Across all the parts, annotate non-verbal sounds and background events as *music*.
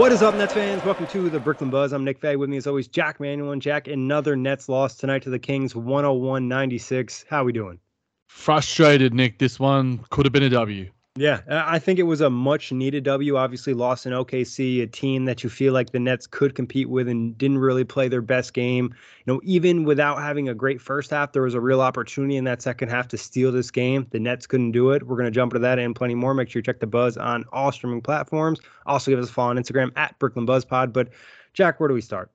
What is up, Nets fans? Welcome to the Brooklyn Buzz. I'm Nick Fay. With me, as always, Jac Manuell and Jac. Another Nets loss tonight to the Kings, 101-96. How are we doing? Frustrated, Nick. This one could have been a W. Yeah, uh, I think it was a much needed W. Obviously, lost in OKC, a team that you feel like the Nets could compete with and didn't really play their best game. You know, even without having a great first half, there was a real opportunity in that second half to steal this game. The Nets couldn't do it. We're going to jump into that and plenty more. Make sure you check the buzz on all streaming platforms. Also, give us a follow on Instagram at Brooklyn Buzz Pod. But, Jac, where do we start?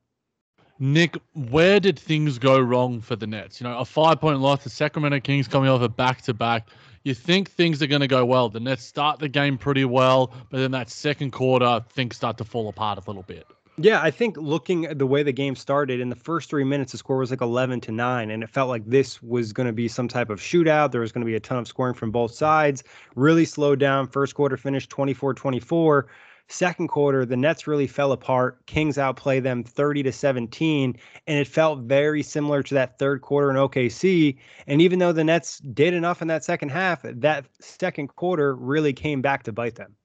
Nick, where did things go wrong for the Nets? You know, a five point loss, the Sacramento Kings coming off a back to back you think things are going to go well. The Nets start the game pretty well, but then that second quarter, things start to fall apart a little bit. Yeah, I think looking at the way the game started in the first three minutes, the score was like 11 to 9, and it felt like this was going to be some type of shootout. There was going to be a ton of scoring from both sides. Really slowed down. First quarter finished 24 24. Second quarter, the Nets really fell apart. Kings outplay them 30 to 17, and it felt very similar to that third quarter in OKC. And even though the Nets did enough in that second half, that second quarter really came back to bite them.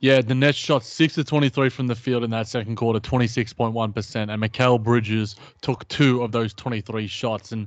Yeah, the Nets shot 6 to 23 from the field in that second quarter, 26.1%. And Mikal Bridges took two of those 23 shots. And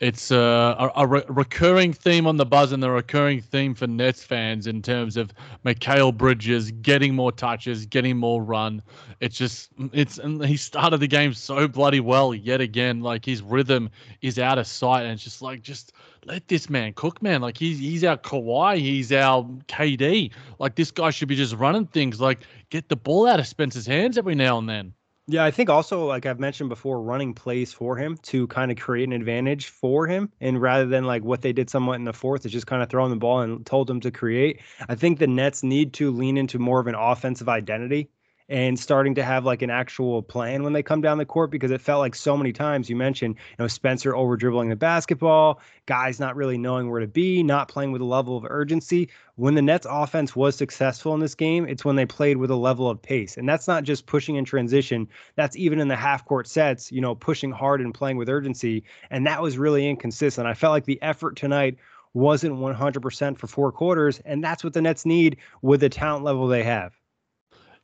it's a, a re- recurring theme on the buzz and the recurring theme for Nets fans in terms of Mikal Bridges getting more touches, getting more run. It's just it's and he started the game so bloody well yet again. Like his rhythm is out of sight, and it's just like just let this man cook, man. Like he's he's our Kawhi, he's our KD. Like this guy should be just running things. Like get the ball out of Spencer's hands every now and then. Yeah, I think also, like I've mentioned before, running plays for him to kind of create an advantage for him. And rather than like what they did somewhat in the fourth, is just kind of throwing the ball and told them to create. I think the Nets need to lean into more of an offensive identity and starting to have like an actual plan when they come down the court because it felt like so many times you mentioned, you know, Spencer over dribbling the basketball, guys not really knowing where to be, not playing with a level of urgency. When the Nets offense was successful in this game, it's when they played with a level of pace. And that's not just pushing in transition, that's even in the half court sets, you know, pushing hard and playing with urgency. And that was really inconsistent. I felt like the effort tonight wasn't 100% for four quarters. And that's what the Nets need with the talent level they have.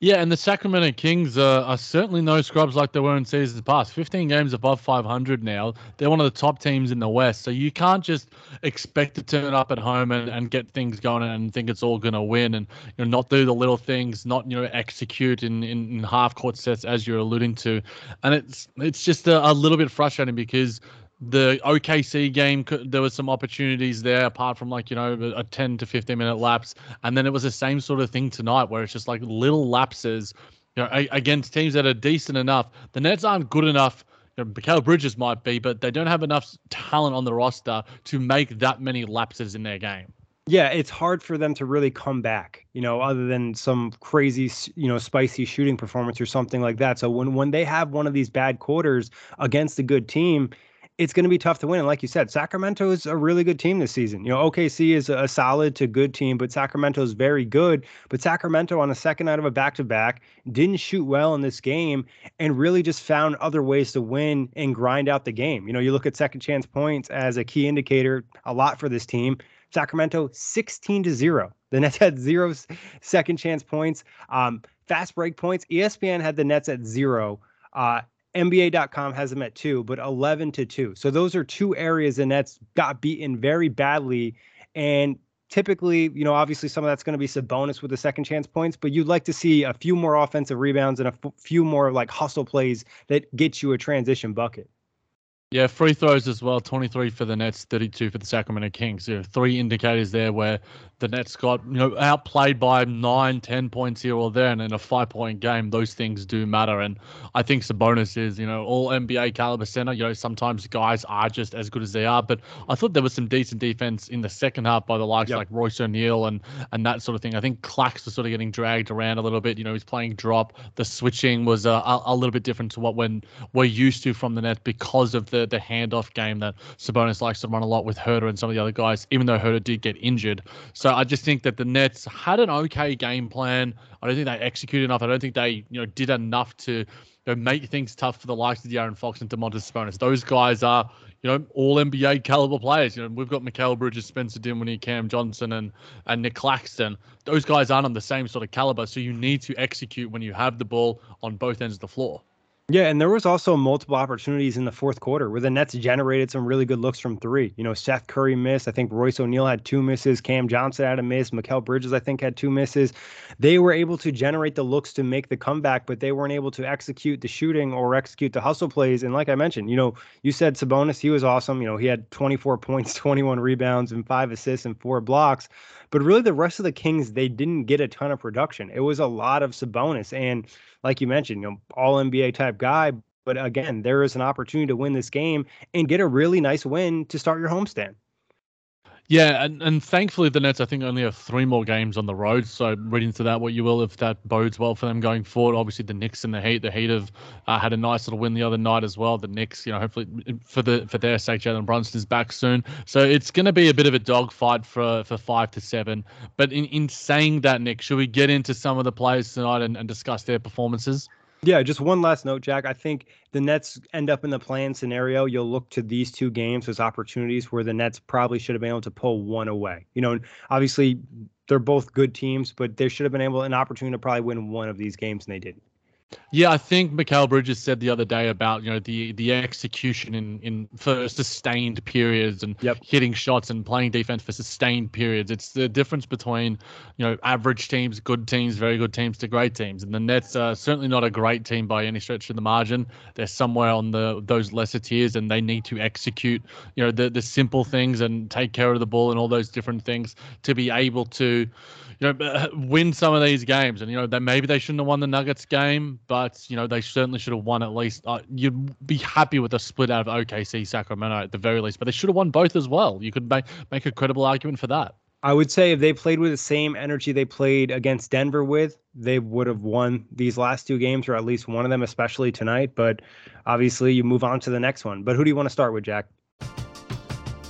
Yeah, and the Sacramento Kings uh, are certainly no scrubs like they were in seasons past. 15 games above 500 now. They're one of the top teams in the West. So you can't just expect to turn up at home and, and get things going and think it's all going to win and you know not do the little things, not you know execute in, in, in half court sets as you're alluding to. And it's it's just a, a little bit frustrating because the OKC game, there was some opportunities there apart from like, you know, a 10 to 15 minute lapse. And then it was the same sort of thing tonight where it's just like little lapses, you know, against teams that are decent enough. The Nets aren't good enough. You know, Mikal Bridges might be, but they don't have enough talent on the roster to make that many lapses in their game. Yeah, it's hard for them to really come back, you know, other than some crazy, you know, spicy shooting performance or something like that. So when when they have one of these bad quarters against a good team, it's going to be tough to win. And like you said, Sacramento is a really good team this season. You know, OKC is a solid to good team, but Sacramento is very good. But Sacramento on the second night of a back to back didn't shoot well in this game and really just found other ways to win and grind out the game. You know, you look at second chance points as a key indicator a lot for this team. Sacramento 16 to 0. *laughs* The Nets had zero second chance points. Um, fast break points. ESPN had the Nets at zero. Uh, NBA.com has them at two, but 11 to two. So those are two areas the Nets got beaten very badly. And typically, you know, obviously some of that's going to be Sabonis with the second chance points, but you'd like to see a few more offensive rebounds and a f- few more like hustle plays that get you a transition bucket. Yeah, free throws as well. 23 for the Nets, 32 for the Sacramento Kings. Are three indicators there where the Nets got you know outplayed by nine, ten points here or there, and in a five point game, those things do matter. And I think Sabonis is you know all NBA caliber center. You know sometimes guys are just as good as they are, but I thought there was some decent defense in the second half by the likes yep. like Royce O'Neale and and that sort of thing. I think Clax was sort of getting dragged around a little bit. You know he's playing drop. The switching was uh, a, a little bit different to what when we're used to from the Nets because of the the handoff game that Sabonis likes to run a lot with Huerter and some of the other guys. Even though Huerter did get injured, so I just think that the Nets had an okay game plan. I don't think they executed enough. I don't think they, you know, did enough to you know, make things tough for the likes of De'Aaron Fox and Domantas Sabonis. Those guys are, you know, all NBA caliber players. You know, we've got Mikal Bridges, Spencer Dinwiddie, Cam Johnson, and and Nic Claxton. Those guys aren't on the same sort of caliber. So you need to execute when you have the ball on both ends of the floor. Yeah, and there was also multiple opportunities in the fourth quarter where the Nets generated some really good looks from three. You know, Seth Curry missed. I think Royce O'Neale had two misses. Cam Johnson had a miss. Mikal Bridges, I think, had two misses. They were able to generate the looks to make the comeback, but they weren't able to execute the shooting or execute the hustle plays. And like I mentioned, you know, you said Sabonis, he was awesome. You know, he had 24 *laughs* points, 21 rebounds, and five assists and four blocks. But really, the rest of the Kings, they didn't get a ton of production. It was a lot of Sabonis. And like you mentioned, you know, all NBA type guy. But again, there is an opportunity to win this game and get a really nice win to start your homestand. Yeah, and, and thankfully the Nets I think only have three more games on the road. So read into that what you will if that bodes well for them going forward. Obviously the Knicks and the Heat, the Heat have uh, had a nice little win the other night as well. The Knicks, you know, hopefully for the for their sake, Jalen Brunson is back soon. So it's going to be a bit of a dogfight for for five to seven. But in in saying that, Nick, should we get into some of the players tonight and, and discuss their performances? Yeah, just one last note, Jac. I think the Nets end up in the play-in scenario. You'll look to these two games as opportunities where the Nets probably should have been able to pull one away. You know, obviously they're both good teams, but they should have been able an opportunity to probably win one of these games, and they didn't. Yeah, I think Mikal Bridges said the other day about you know the the execution in in for sustained periods and yep. hitting shots and playing defense for sustained periods. It's the difference between you know average teams, good teams, very good teams to great teams. And the Nets are certainly not a great team by any stretch of the margin. They're somewhere on the those lesser tiers, and they need to execute you know the the simple things and take care of the ball and all those different things to be able to you know, uh, win some of these games. And you know, that maybe they shouldn't have won the Nuggets game, but you know, they certainly should have won at least. Uh, you'd be happy with a split out of OKC, Sacramento at the very least, but they should have won both as well. You could make make a credible argument for that. I would say if they played with the same energy they played against Denver with, they would have won these last two games, or at least one of them, especially tonight. But obviously, you move on to the next one. But who do you want to start with, Jac?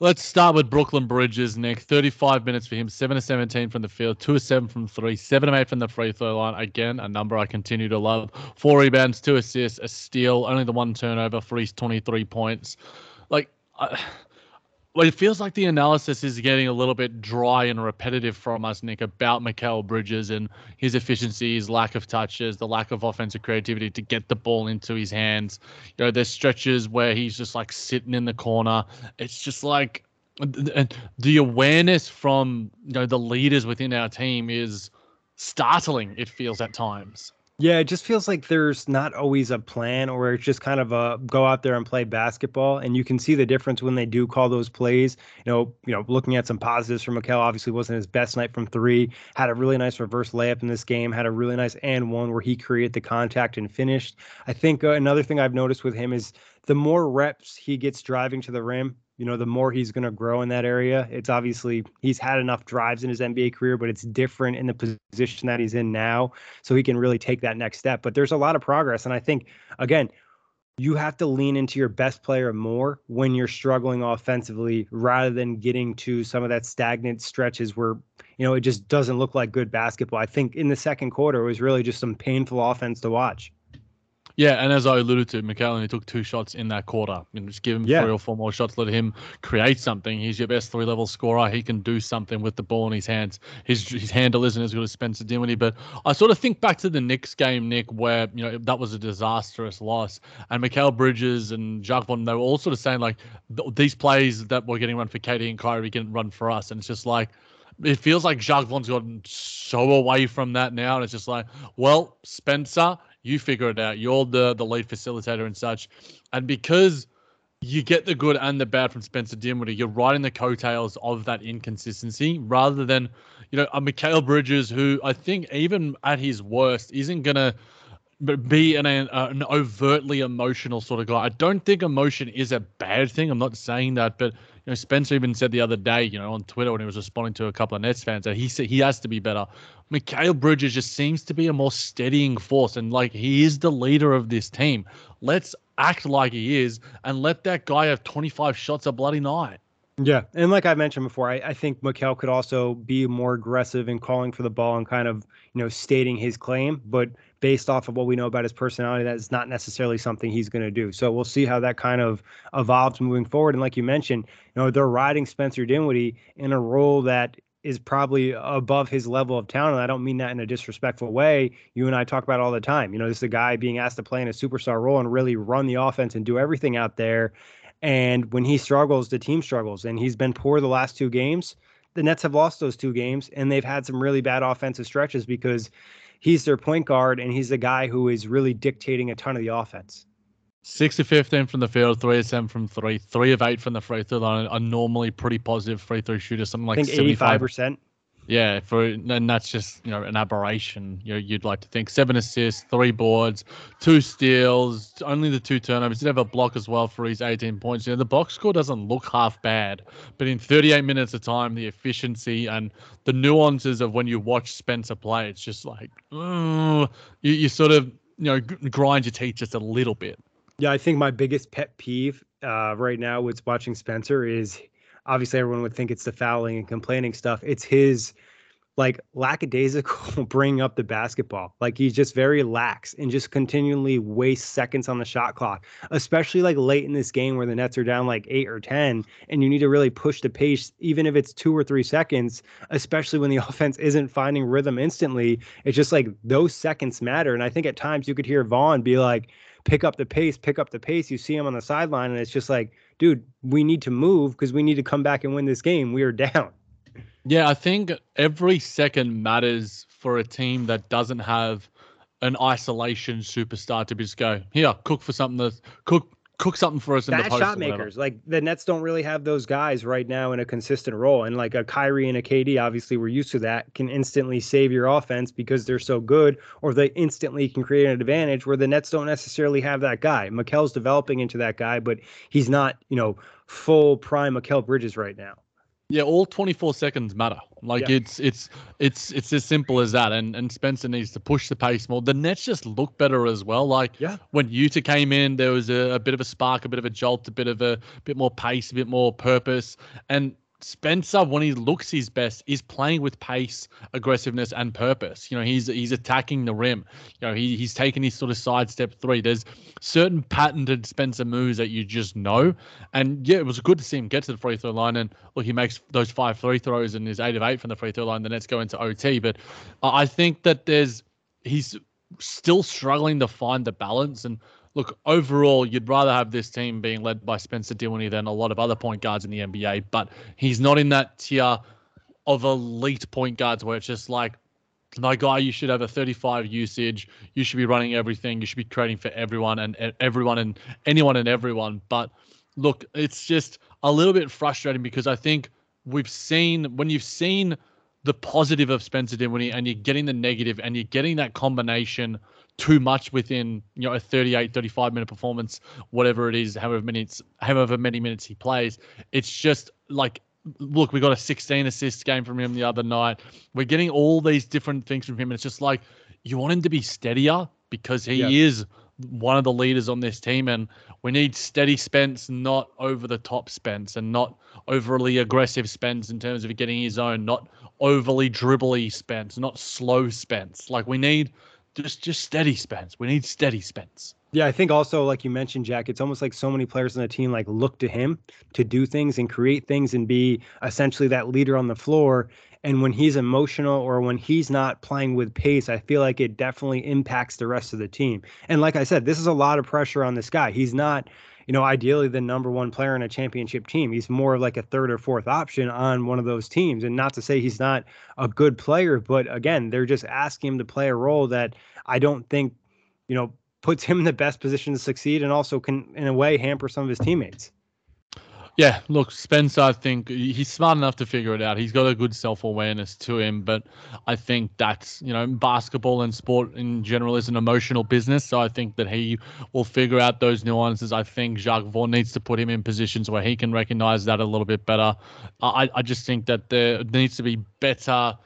Let's start with Brooklyn Bridges, Nick. 35 minutes for him, 7 to 17 from the field, 2 to 7 from 3, 7 to 8 from the free throw line. Again, a number I continue to love. Four rebounds, two assists, a steal, only the one turnover for his 23 points. Like, uh, well, it feels like the analysis is getting a little bit dry and repetitive from us, Nick, about Mikal Bridges and his efficiency, his lack of touches, the lack of offensive creativity to get the ball into his hands. You know, there's stretches where he's just like sitting in the corner. It's just like the awareness from you know the leaders within our team is startling. It feels at times. Yeah, it just feels like there's not always a plan, or it's just kind of a go out there and play basketball. And you can see the difference when they do call those plays. You know, you know, looking at some positives from Mikal, obviously wasn't his best night from three. Had a really nice reverse layup in this game. Had a really nice and one where he created the contact and finished. I think uh, another thing I've noticed with him is the more reps he gets driving to the rim, you know, the more he's going to grow in that area. It's obviously he's had enough drives in his NBA career, but it's different in the position that he's in now. So he can really take that next step. But there's a lot of progress. And I think, again, you have to lean into your best player more when you're struggling offensively rather than getting to some of that stagnant stretches where, you know, it just doesn't look like good basketball. I think in the second quarter, it was really just some painful offense to watch. Yeah, and as I alluded to, Mikal only took two shots in that quarter. You know, just give him yeah. three or four more shots, let him create something. He's your best three level scorer. He can do something with the ball in his hands. His his handle isn't as good as Spencer Dinwiddie, but I sort of think back to the Knicks game, Nick, where you know that was a disastrous loss, and Mikal Bridges and Jacque Vaughn, they were all sort of saying like these plays that were getting run for KD and Kyrie getting run for us, and it's just like it feels like Jacque Vaughn's gotten so away from that now, and it's just like, well, Spencer, you figure it out. You're the the lead facilitator and such. And because you get the good and the bad from Spencer Dinwiddie, you're riding the coattails of that inconsistency rather than, you know, a Mikal Bridges who I think even at his worst isn't gonna be an, uh, an overtly emotional sort of guy. I don't think emotion is a bad thing. I'm not saying that, but you know, Spencer even said the other day, you know, on Twitter when he was responding to a couple of Nets fans that he said he has to be better. Mikal Bridges just seems to be a more steadying force, and like he is the leader of this team. Let's act like he is, and let that guy have 25 shots a bloody night. Yeah, and like I mentioned before, I, I think Mikal could also be more aggressive in calling for the ball and kind of you know stating his claim. But based off of what we know about his personality, that is not necessarily something he's going to do. So we'll see how that kind of evolves moving forward. And like you mentioned, you know they're riding Spencer Dinwiddie in a role that is probably above his level of talent. I don't mean that in a disrespectful way. You and I talk about all the time. You know, this is a guy being asked to play in a superstar role and really run the offense and do everything out there. And when he struggles, the team struggles. And he's been poor the last two games. The Nets have lost those two games, and they've had some really bad offensive stretches because he's their point guard and he's the guy who is really dictating a ton of the offense. Six to fifteen from the field, three of seven from three, three of eight from the free throw line. A normally pretty positive free throw shooter, something like eighty-five percent. Yeah, for and that's just you know an aberration. You know, you'd like to think seven assists, three boards, two steals, only the two turnovers. He did have a block as well for his 18 points. You know, the box score doesn't look half bad, but in 38 minutes of time, the efficiency and the nuances of when you watch Spencer play, it's just like you, you sort of you know grind your teeth just a little bit. Yeah, I think my biggest pet peeve uh, right now with watching Spencer is obviously everyone would think it's the fouling and complaining stuff. It's his like lackadaisical *laughs* bringing up the basketball. Like he's just very lax and just continually wastes seconds on the shot clock, especially like late in this game where the Nets are down like eight or 10 and you need to really push the pace, even if it's two or three seconds, especially when the *laughs* offense isn't finding rhythm instantly. It's just like those seconds matter. And I think at times you could hear Vaughn be like, pick up the pace, pick up the pace. You see him on the sideline and it's just like, dude, we need to move because we need to come back and win this game. We are down. Yeah, I think every second matters for a team that doesn't have an isolation superstar to just go here, cook for something that cook cook something for us in Bad the shot makers. Like the Nets don't really have those guys right now in a consistent role. And like a Kyrie and a KD, obviously we're used to that, can instantly save your offense because they're so good, or they instantly can create an advantage where the Nets don't necessarily have that guy. Mikal's developing into that guy, but he's not, you know, full prime Mikal Bridges right now. Yeah, all 24 seconds matter. Like yeah. it's it's it's it's as simple as that. And and Spencer needs to push the pace more. The Nets just look better as well. Like yeah. when Yuta came in, there was a, a bit of a spark, a bit of a jolt, a bit of a bit more pace, a bit more purpose. And Spencer, when he looks his best, is playing with pace, aggressiveness, and purpose. You know, he's he's attacking the rim. You know, he, he's taking his sort of sidestep three. There's certain patented Spencer moves that you just know. And yeah, it was good to see him get to the free throw line. And look, he makes those five free throws and is eight of eight from the free throw line. The Nets go into OT. But I think that there's he's still struggling to find the balance and look, overall, you'd rather have this team being led by Spencer Dinwiddie than a lot of other point guards in the NBA, but he's not in that tier of elite point guards where it's just like, my guy, you should have a 35 usage. You should be running everything. You should be creating for everyone and everyone and anyone and everyone. But look, it's just a little bit frustrating because I think we've seen when you've seen the positive of Spencer Dinwiddie and you're getting the negative and you're getting that combination too much within you know a 38 35 minute performance whatever it is however minutes however many minutes he plays. It's just like look we got a 16 assist game from him the other night. We're getting all these different things from him and it's just like you want him to be steadier because he yep. is one of the leaders on this team and we need steady Spence not over the top Spence and not overly aggressive Spence in terms of getting his own not overly dribbly Spence not slow Spence. Like we need just just steady Spence. We need steady Spence. Yeah, I think also like you mentioned, Jac, it's almost like so many players on the team like look to him to do things and create things and be essentially that leader on the floor. And when he's emotional or when he's not playing with pace, I feel like it definitely impacts the rest of the team. And like I said, this is a lot of pressure on this guy. He's not you know, ideally the number one player in a championship team. He's more like a third or fourth option on one of those teams. And not to say he's not a good player, but again, they're just asking him to play a role that I don't think, you know, puts him in the best position to succeed and also can, in a way, hamper some of his teammates. Yeah, look, Spencer, I think he's smart enough to figure it out. He's got a good self awareness to him, but I think that's, you know, basketball and sport in general is an emotional business. So I think that he will figure out those nuances. I think Jacque Vaughn needs to put him in positions where he can recognize that a little bit better. I, I just think that there needs to be better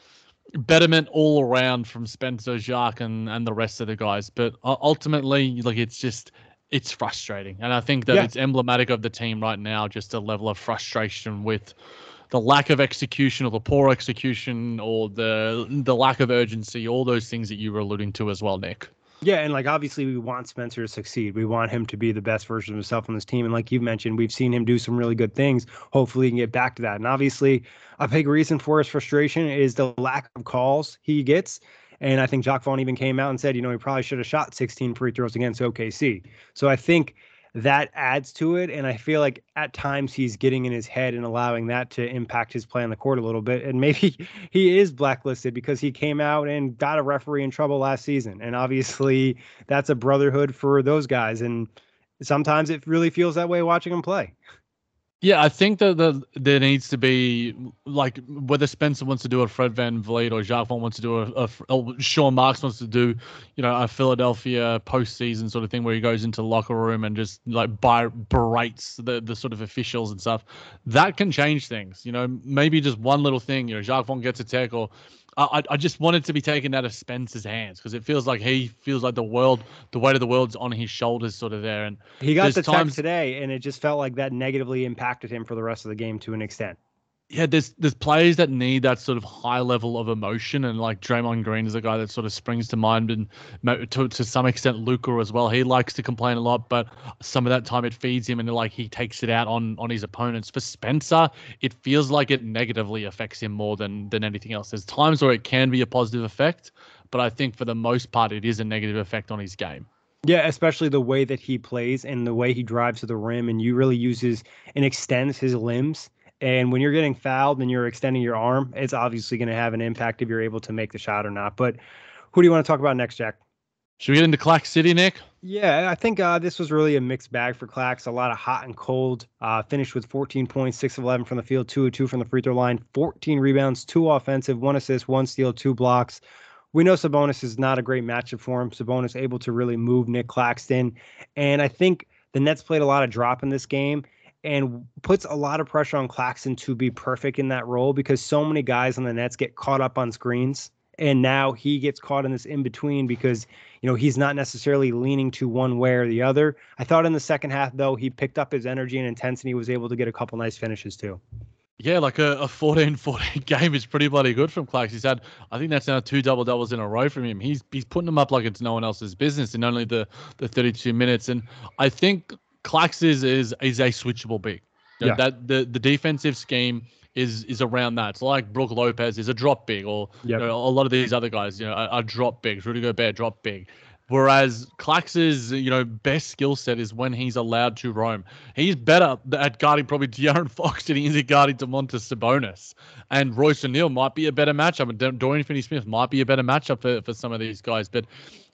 betterment all around from Spencer, Jacque and, and the rest of the guys. But uh, ultimately, like, it's just it's frustrating. And I think that yeah. it's emblematic of the team right now, just a level of frustration with the lack of execution or the poor execution or the the lack of urgency, all those things that you were alluding to as well, Nick. Yeah, and like obviously we want Spencer to succeed. We want him to be the best version of himself on this team. And like you mentioned, we've seen him do some really good things. Hopefully he can get back to that. And obviously a big reason for his frustration is the lack of calls he gets. And I think Jacque Vaughn even came out and said, you know, he probably should have shot 16 free throws against OKC. So I think that adds to it. And I feel like at times he's getting in his head and allowing that to impact his play on the court a little bit. And maybe *laughs* he is blacklisted because he came out and got a referee in trouble last season. And obviously that's a brotherhood for those guys. And sometimes it really feels that way watching him play. Yeah, I think that the, there needs to be like whether Spencer wants to do a Fred VanVleet or Jacque Vaughn wants to do a, a, a oh, Sean Marks wants to do, you know, a Philadelphia postseason sort of thing where he goes into the locker room and just like berates the the sort of officials and stuff. That can change things. You know, maybe just one little thing. You know, Jacque Vaughn gets a tech or I, I just wanted to be taken out of Spencer's hands because it feels like he feels like the world, the weight of the world's on his shoulders, sort of there. And he got the times today, and it just felt like that negatively impacted him for the rest of the game to an extent yeah, there's there's players that need that sort of high level of emotion, and like Draymond Green is a guy that sort of springs to mind, and to to some extent Luka as well. He likes to complain a lot, but some of that time it feeds him, and like he takes it out on on his opponents. For Spencer, it feels like it negatively affects him more than than anything else. There's times where it can be a positive effect, but I think for the most part, it is a negative effect on his game. Yeah, especially the way that he plays and the way he drives to the rim, and you really uses and extends his limbs and when you're getting fouled and you're extending your arm, it's obviously going to have an impact if you're able to make the shot or not. But who do you want to talk about next, Jac? Should we get into Clax City, Nick? Yeah, I think uh, this was really a mixed bag for Clax. A lot of hot and cold. Uh, finished with 14 points, 6 of 11 from the field, 2 of 2 from the free throw line, 14 rebounds, 2 offensive, 1 assist, 1 steal, 2 blocks. We know Sabonis is not a great matchup for him. Sabonis able to really move Nick Claxton. And I think the Nets played a lot of drop in this game and puts a lot of pressure on Claxton to be perfect in that role because so many guys on the Nets get caught up on screens and now he gets caught in this in between because you know he's not necessarily leaning to one way or the other. I thought in the second half though he picked up his energy and intensity, was able to get a couple nice finishes too. Yeah, like a, a 14 *laughs* 14 game is pretty bloody good from Clax. He's had, I think that's now two double doubles in a row from him. He's he's putting them up like it's no one else's business in only the, the 32 minutes. And I think Clax is, is, is a switchable big. You know, yeah. That the, the defensive scheme is is around that. It's like Brook Lopez is a drop big, or yep. you know, a lot of these other guys, you know, are, are drop bigs. Rudy Gobert drop big. Whereas Clax's, you know, best skill set is when he's allowed to roam. He's better at guarding probably De'Aaron *laughs* Fox than he is at guarding Domantas Sabonis. And Royce O'Neale might be a better matchup. And Dorian Finney-Smith might be a better matchup for, for some of these guys. But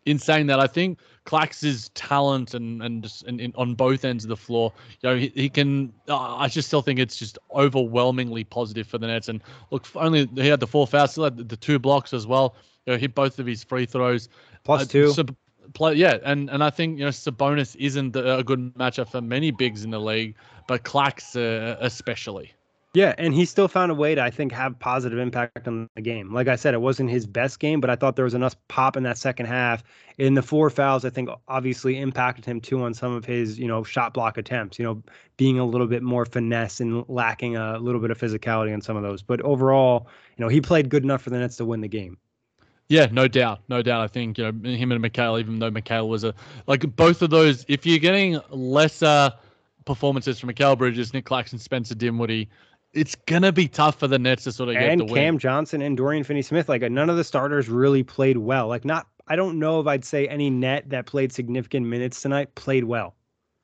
in saying that, I think Clax's talent and and, just, and, and, on both ends of the floor, you know, he, he can. Uh, I just still think it's just overwhelmingly positive for the Nets. And look, only he had the four fouls, still had the two blocks as well. You know, hit both of his free throws. Plus uh, two. Sub, play, yeah, and and I think you know Sabonis isn't a good matchup for many bigs in the league, but Clax uh, especially. Yeah, and he still found a way to, I think, have positive impact on the game. Like I said, it wasn't his best game, but I thought there was enough pop in that second half. In the four fouls, I think obviously impacted him too on some of his, you know, shot block attempts. You know, being a little bit more finesse and lacking a little bit of physicality on some of those. But overall, you know, he played good enough for the Nets to win the game. Yeah, no doubt, no doubt. I think you know him and Mikal, even though Mikal was a like both of those. If you're getting lesser performances from Mikal Bridges, Nick Claxton, Spencer Dinwiddie it's gonna be tough for the Nets to sort of and Cam Johnson and Dorian Finney-Smith. Like none of the starters really played well. Like not, I don't know if I'd say any net that played significant minutes tonight played well.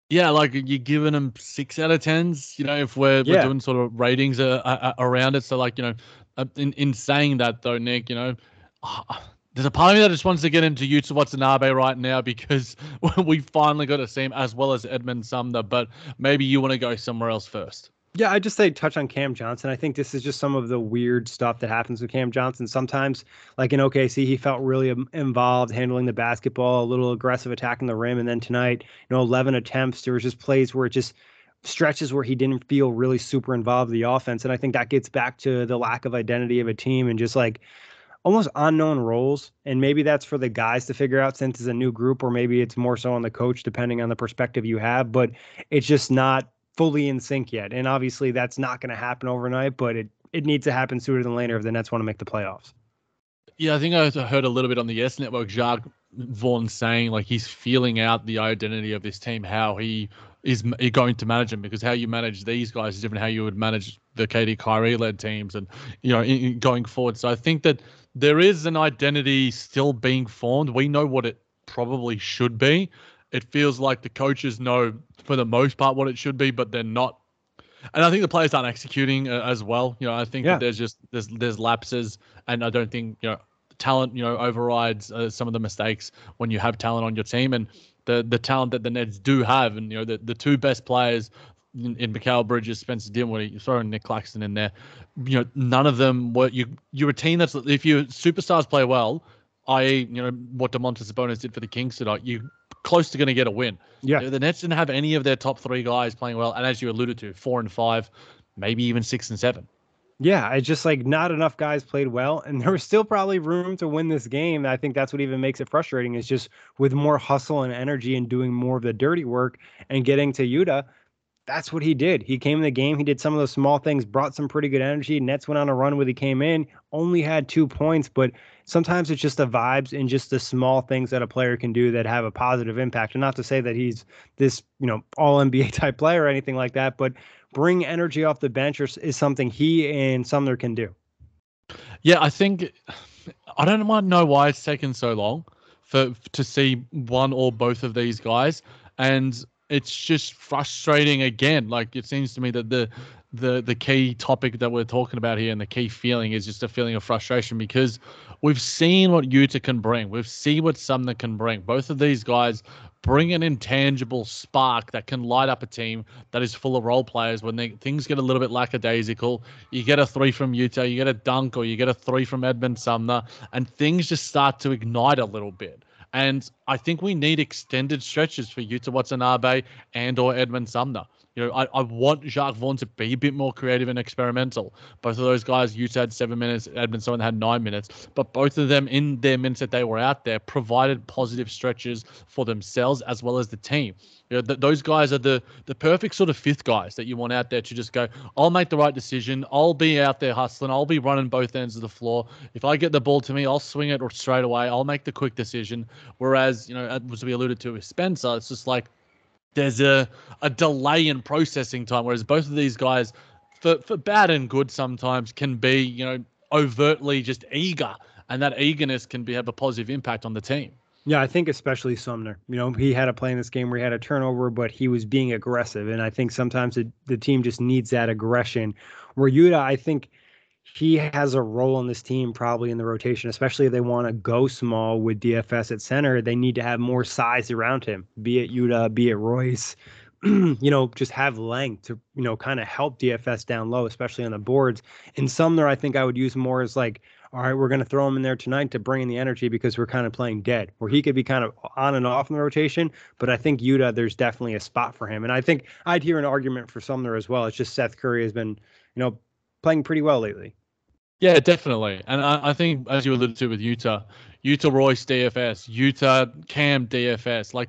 Yeah, like you're giving them six out of tens. You know, if we're, yeah. we're doing sort of ratings uh, uh, around it. So like you know, uh, in in saying that though, Nick, you know. Uh, there's a part of me that just wants to get into Yuta Watanabe right now *laughs* because we finally got to see him as well as Edmond Sumner, but maybe you want to go somewhere else first. Yeah, I just say touch on Cam Johnson. I think this is just some of the weird stuff that happens with Cam Johnson. Sometimes, like in OKC, he felt really involved handling the basketball, a little aggressive attacking the rim, and then tonight, you know, 11 attempts. There was just plays where it just stretches where he didn't feel really super involved in the offense, and I think that gets back to the lack of identity of a team and just like almost unknown roles. And maybe that's for the guys to figure out since it's a new group, or maybe it's more so on the coach, depending on the perspective you have. But it's just not fully in sync yet. And obviously that's not going to happen overnight, but it, it needs to happen sooner than later if the Nets want to make the playoffs. Yeah, I think I heard a little bit on the Yes Network, Jacque Vaughn saying like he's feeling out the identity of this team, how he is going to manage them, because how you manage these guys is different how you would manage the KD Kyrie led teams and, you know, in, going forward. So I think that there is an identity still being formed. We know what it probably should be. It feels like the coaches know for the most part what it should be, but they're not. And I think the players aren't executing uh, as well. You know, I think yeah. that there's just there's there's lapses, and I don't think you know talent you know overrides uh, some of the mistakes when you have talent on your team, and the the talent that the Nets do have, and you know the the two best players in, in Mikal Bridges, Spencer Dinwiddie, sorry, Nick Claxton in there. You know, none of them were you. You're a team that's if your superstars play well, i.e., you know what Domantas Sabonis did for the Kings tonight. You close to going to get a win. Yeah. The Nets didn't have any of their top three guys playing well. And as you alluded to, four and five, maybe even six and seven. Yeah, it's just like not enough guys played well, and there was still probably room to win this game. I think that's what even makes it frustrating is just with more hustle and energy and doing more of the dirty work and getting to Yuta that's what he did. He came in the game. He did some of those small things, brought some pretty good energy. Nets went on a run when he came in, only had two points, but sometimes it's just the vibes and just the small things that a player can do that have a positive impact. And not to say that he's this, you know, all NBA *laughs* type player or anything like that, but bring energy off the bench is something he and Sumner can do. Yeah, I think I don't know why it's taken so long for to see one or both of these guys. And it's just frustrating again. Like it seems to me that the the the key topic that we're talking about here and the key feeling is just a feeling of frustration because we've seen what Yuta can bring. We've seen what Sumner can bring. Both of these guys bring an intangible spark that can light up a team that is full of role players when they, things get a little bit lackadaisical. You get a three from Yuta, you get a dunk, or you get a three from Edmond Sumner, and things just start to ignite a little bit. And I think we need extended stretches for Yuta Watanabe and or Edmond Sumner. You know, I, I want Jacque Vaughn to be a bit more creative and experimental. Both of those guys, Yuta had seven minutes, Edmondson had nine minutes, but both of them in their minutes that they were out there provided positive stretches for themselves as well as the team. You know, th- those guys are the the perfect sort of fifth guys that you want out there to just go, I'll make the right decision. I'll be out there hustling. I'll be running both ends of the floor. If I get the ball to me, I'll swing it straight away. I'll make the quick decision. Whereas, you know, as we alluded to with Spencer, it's just like there's a, a delay in processing time. Whereas both of these guys, for, for bad and good sometimes, can be, you know, overtly just eager. And that eagerness can be have a positive impact on the team. Yeah, I think especially Sumner. You know, he had a play in this game where he had a turnover, but he was being aggressive. And I think sometimes the, the team just needs that aggression. Where Yuta, I think he has a role in this team probably in the rotation, especially if they want to go small with DFS at center. They need to have more size around him, be it Yuta, be it Royce. *clears throat* you know, just have length to, you know, kind of help DFS down low, especially on the boards. In Sumner, I think I would use more as like all right, we're going to throw him in there tonight to bring in the energy because we're kind of playing dead, where he could be kind of on and off in the rotation. But I think Yuta, there's definitely a spot for him. And I think I'd hear an argument for Sumner as well. It's just Seth Curry has been, you know, playing pretty well lately. Yeah, definitely. And I, I think, as you alluded to with Yuta, Yuta Royce DFS, Yuta Cam DFS, like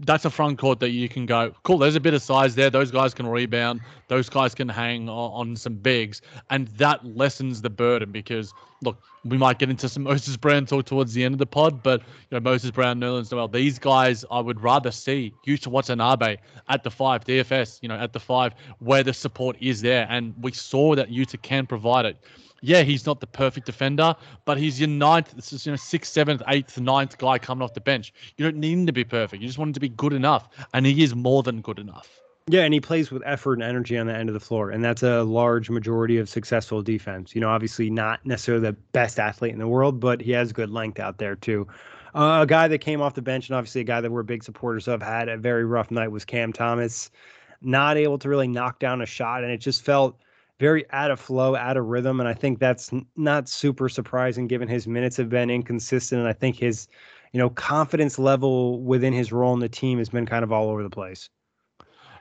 that's a front court that you can go, cool, there's a bit of size there. Those guys can rebound. Those guys can hang on, some bigs. And that lessens the burden because, look, we might get into some *laughs* Moses Brown talk towards the end of the pod, but, you know, Moses Brown, Nerlens Noel, these guys I would rather see Yuta Watanabe at the five, DFS, you know, at the five, where the support is there. And we saw that Yuta can provide it yeah, he's not the perfect defender, but he's your ninth, this is you know sixth, seventh, eighth, ninth guy coming off the bench. You don't need him to be perfect. You just want him to be good enough, and he is more than good enough. Yeah, and he plays with effort and energy on the end of the floor, and that's a large majority of successful defense. You know, obviously not necessarily the best athlete in the world, but he has good length out there too. Uh, a guy that came off the bench, and obviously a guy that we're big supporters of, had a very rough night was Cam Thomas, not able to really knock down a shot, and it just felt very out of flow, out of rhythm. And I think that's not super surprising given his minutes have been inconsistent. And I think his, you know, confidence level within his role in the team has been kind of all over the place.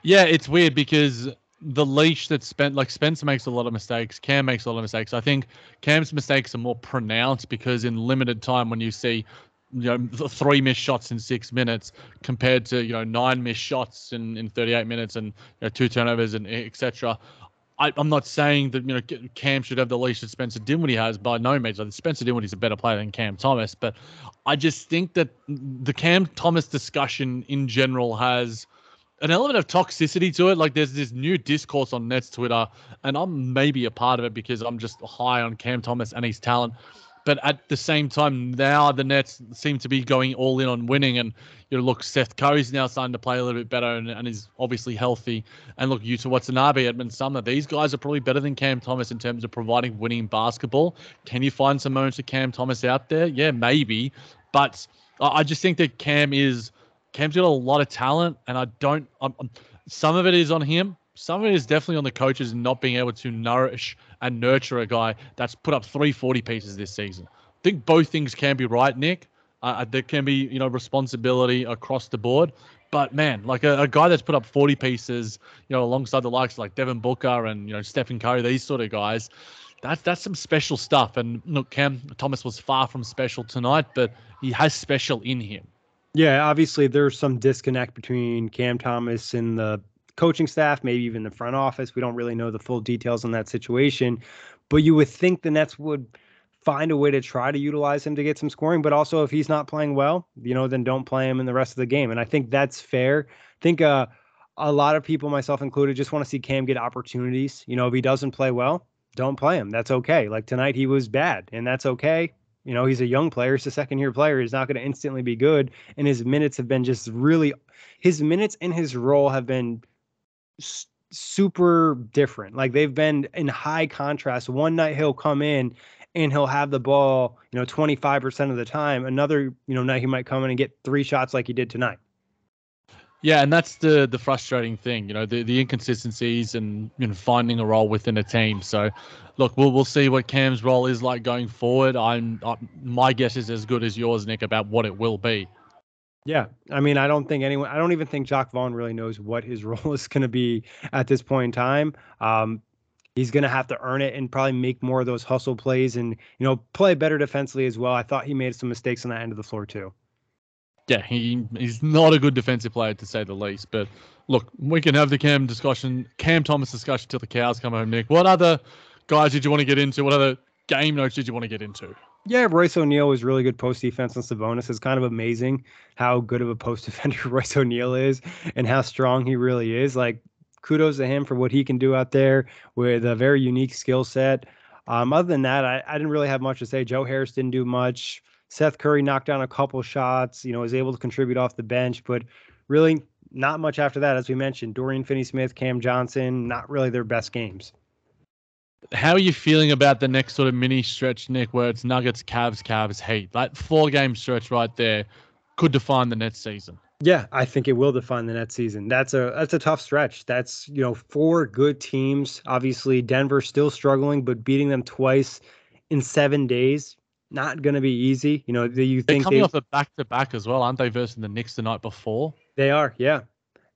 Yeah, it's weird because the leash that spent like Spencer makes a lot of mistakes, Cam makes a lot of mistakes. I think Cam's mistakes are more pronounced because in limited time when you see you know three missed shots in six minutes compared to you know nine missed shots in, in 38 minutes and you know, two turnovers and etc I, am not saying that you know Cam should have the leash that Spencer Dinwiddie has by no means. Like Spencer Dinwiddie's a better player than Cam Thomas, but I just think that the Cam Thomas discussion in general has an element of toxicity to it. Like there's this new discourse on Nets Twitter, and I'm maybe a part of it because I'm just high on Cam Thomas and his talent. But at the same time, now the Nets seem to be going all in on winning. And you know, look, Seth Curry's now starting to play a little bit better and, and is obviously healthy. And look, Yuta Watanabe, Edmond Sumner, these guys are probably better than Cam Thomas in terms of providing winning basketball. Can you find some moments of Cam Thomas out there? Yeah, maybe. But I just think that Cam is Cam's got a lot of talent, and I don't. I'm, I'm, some of it is on him. Some of it is definitely on the coaches not being able to nourish and nurture a guy that's put up 340 pieces this season. I think both things can be right, Nick. Uh, uh, there can be, you know, responsibility across the board. But man, like a, a, guy that's put up 40 pieces, you know, alongside the likes like Devin Booker and you know Stephen Curry, these sort of guys, that's that's some special stuff. And look, Cam Thomas was far from special tonight, but he has special in him. Yeah, obviously there's some disconnect between Cam Thomas and the coaching staff, maybe even the front office. We don't really know the full details on that situation, but you would think the Nets would find a way to try to utilize him to get some scoring. But also, if he's not playing well, you know, then don't play him in the rest of the game. And I think that's fair. I think uh, a lot of people, myself included, just want to see Cam get opportunities. You know, if he doesn't play well, don't play him. That's okay. Like tonight, he was bad, and that's okay. You know, he's a young player. He's a second year player. He's not going to instantly be good. And his minutes have been just really, his minutes in his role have been super different. Like they've been in high contrast. One night he'll come in and he'll have the ball, you know, 25% of the time. Another, you know, night he might come in and get three shots like he did tonight. Yeah, and that's the the frustrating thing, you know, the, the inconsistencies and you know finding a role within a team. So, look, we'll we'll see what Cam's role is like going forward. I'm, I, my guess is as good as yours, Nick, about what it will be. Yeah, I mean, I don't think anyone. I don't even think Jacque Vaughn really knows what his *laughs* role is going to be at this point in time. Um, he's going to have to earn it and probably make more of those hustle plays and you know play better defensively as well. I thought he made some mistakes on that end of the floor too. Yeah, he he's not a good defensive player to say the least. But look, we can have the Cam discussion, Cam Thomas discussion till the cows come home. Nick, what other guys did you want to get into? What other game notes did you want to get into? Yeah, Royce O'Neale was really good post defense on Sabonis. It's kind of amazing how good of a post *laughs* defender Royce O'Neale is and how strong he really is. Like, kudos to him for what he can do out there with a very unique skill set. Um, other than that, I, I didn't really have much to say. Joe Harris didn't do much. Seth Curry knocked down a couple shots, you know, was able to contribute off the bench, but really not much after that. As we mentioned, Dorian Finney Smith, Cam Johnson, not really their best games. How are you feeling about the next sort of mini stretch, Nick, where it's Nuggets, Cavs, Cavs, Heat? That four game stretch right there could define the next season. Yeah, I think it will define the next season. That's a that's a tough stretch. That's you know four good teams. Obviously, Denver still struggling, but beating them twice in seven days not going to be easy. You know, do you They're think coming they, off a back to back as well, aren't they? Versus the Knicks the night before. They are, yeah.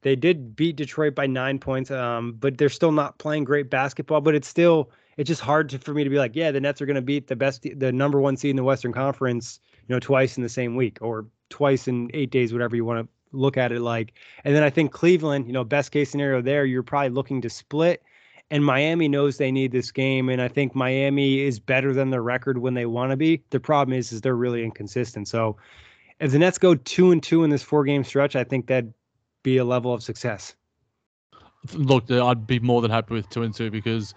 They did beat Detroit by nine points, um, but they're still not playing great basketball. But it's still it's just hard to, for me to be like, yeah, the Nets are going to beat the best, the number one seed in the Western Conference, you know, twice in the same week or twice in eight days, whatever you want to look at it like. And then I think Cleveland, you know, best case scenario there, you're probably looking to split. And Miami knows they need this game, and I think Miami is better than their record when they want to be. The problem is, is they're really inconsistent. So, if the Nets go two and two in this four game stretch, I think that'd be a level of success. Look, uh, I'd be more than happy with two and two because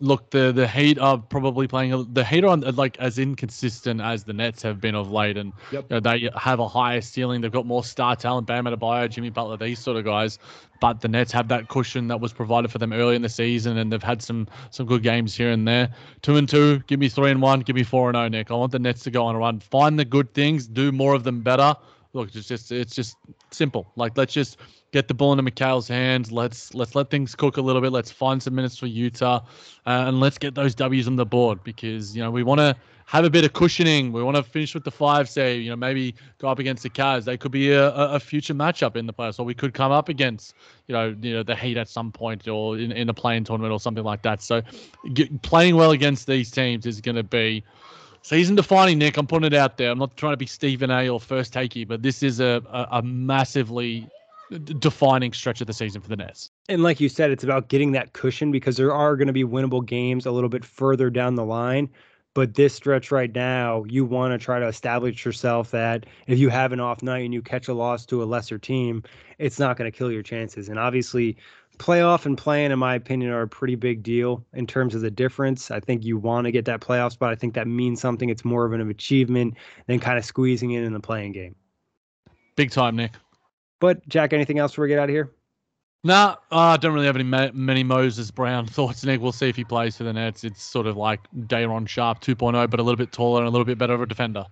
look, the the Heat are probably playing the Heat are like as inconsistent as the Nets have been of late, and Yep. you know, they have a higher ceiling. They've got more star talent, Bam Adebayo, Jimmy Butler, these sort of guys. But the Nets have that cushion that was provided for them early in the season, and they've had some some good games here and there. Two and two, give me three and one, give me four and zero, Nick. I want the Nets to go on a run, find the good things, do more of them better. Look, it's just it's just simple. Like let's just get the ball into Mikal's hands. Let's let's let things cook a little bit. Let's find some minutes for Yuta, uh, and let's get those W's on the board because you know we want to have a bit of cushioning. We want to finish with the five. Say you know maybe go up against the Cavs. They could be a, a future matchup in the playoffs, or we could come up against you know you know the Heat at some point, or in, in a play-in tournament or something like that. So get, playing well against these teams is going to be. Season defining, Nick. I'm putting it out there. I'm not trying to be Stephen A. or first takey, but this is a, a, a massively defining stretch of the season for the Nets. And like you said, it's about getting that cushion because there are going to be winnable games a little bit further down the line. But this stretch right now, you want to try to establish yourself that if you have an off night and you catch a loss to a lesser team, it's not going to kill your chances. And obviously, playoff and play-in, in my opinion, are a pretty big deal in terms of the difference. I think you want to get that playoff spot. I think that means something. It's more of an achievement than kind of squeezing in in the play-in game. Big time, Nick. But Jac, anything else before we get out of here? Nah, uh, I don't really have any ma- many Moses Brown *laughs* thoughts, Nick. We'll see if he plays for the Nets. It's sort of like Day'Ron Sharpe 2.0, but a little bit taller and a little bit better of a defender.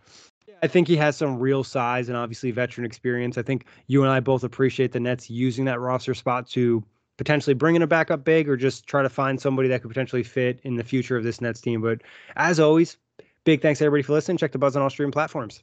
I think he has some real size and obviously veteran experience. I think you and I both appreciate the Nets using that roster spot to potentially bring in a backup big or just try to find somebody that could potentially fit in the future of this Nets team. But as always, big thanks everybody for listening. Check the Buzz on all streaming platforms.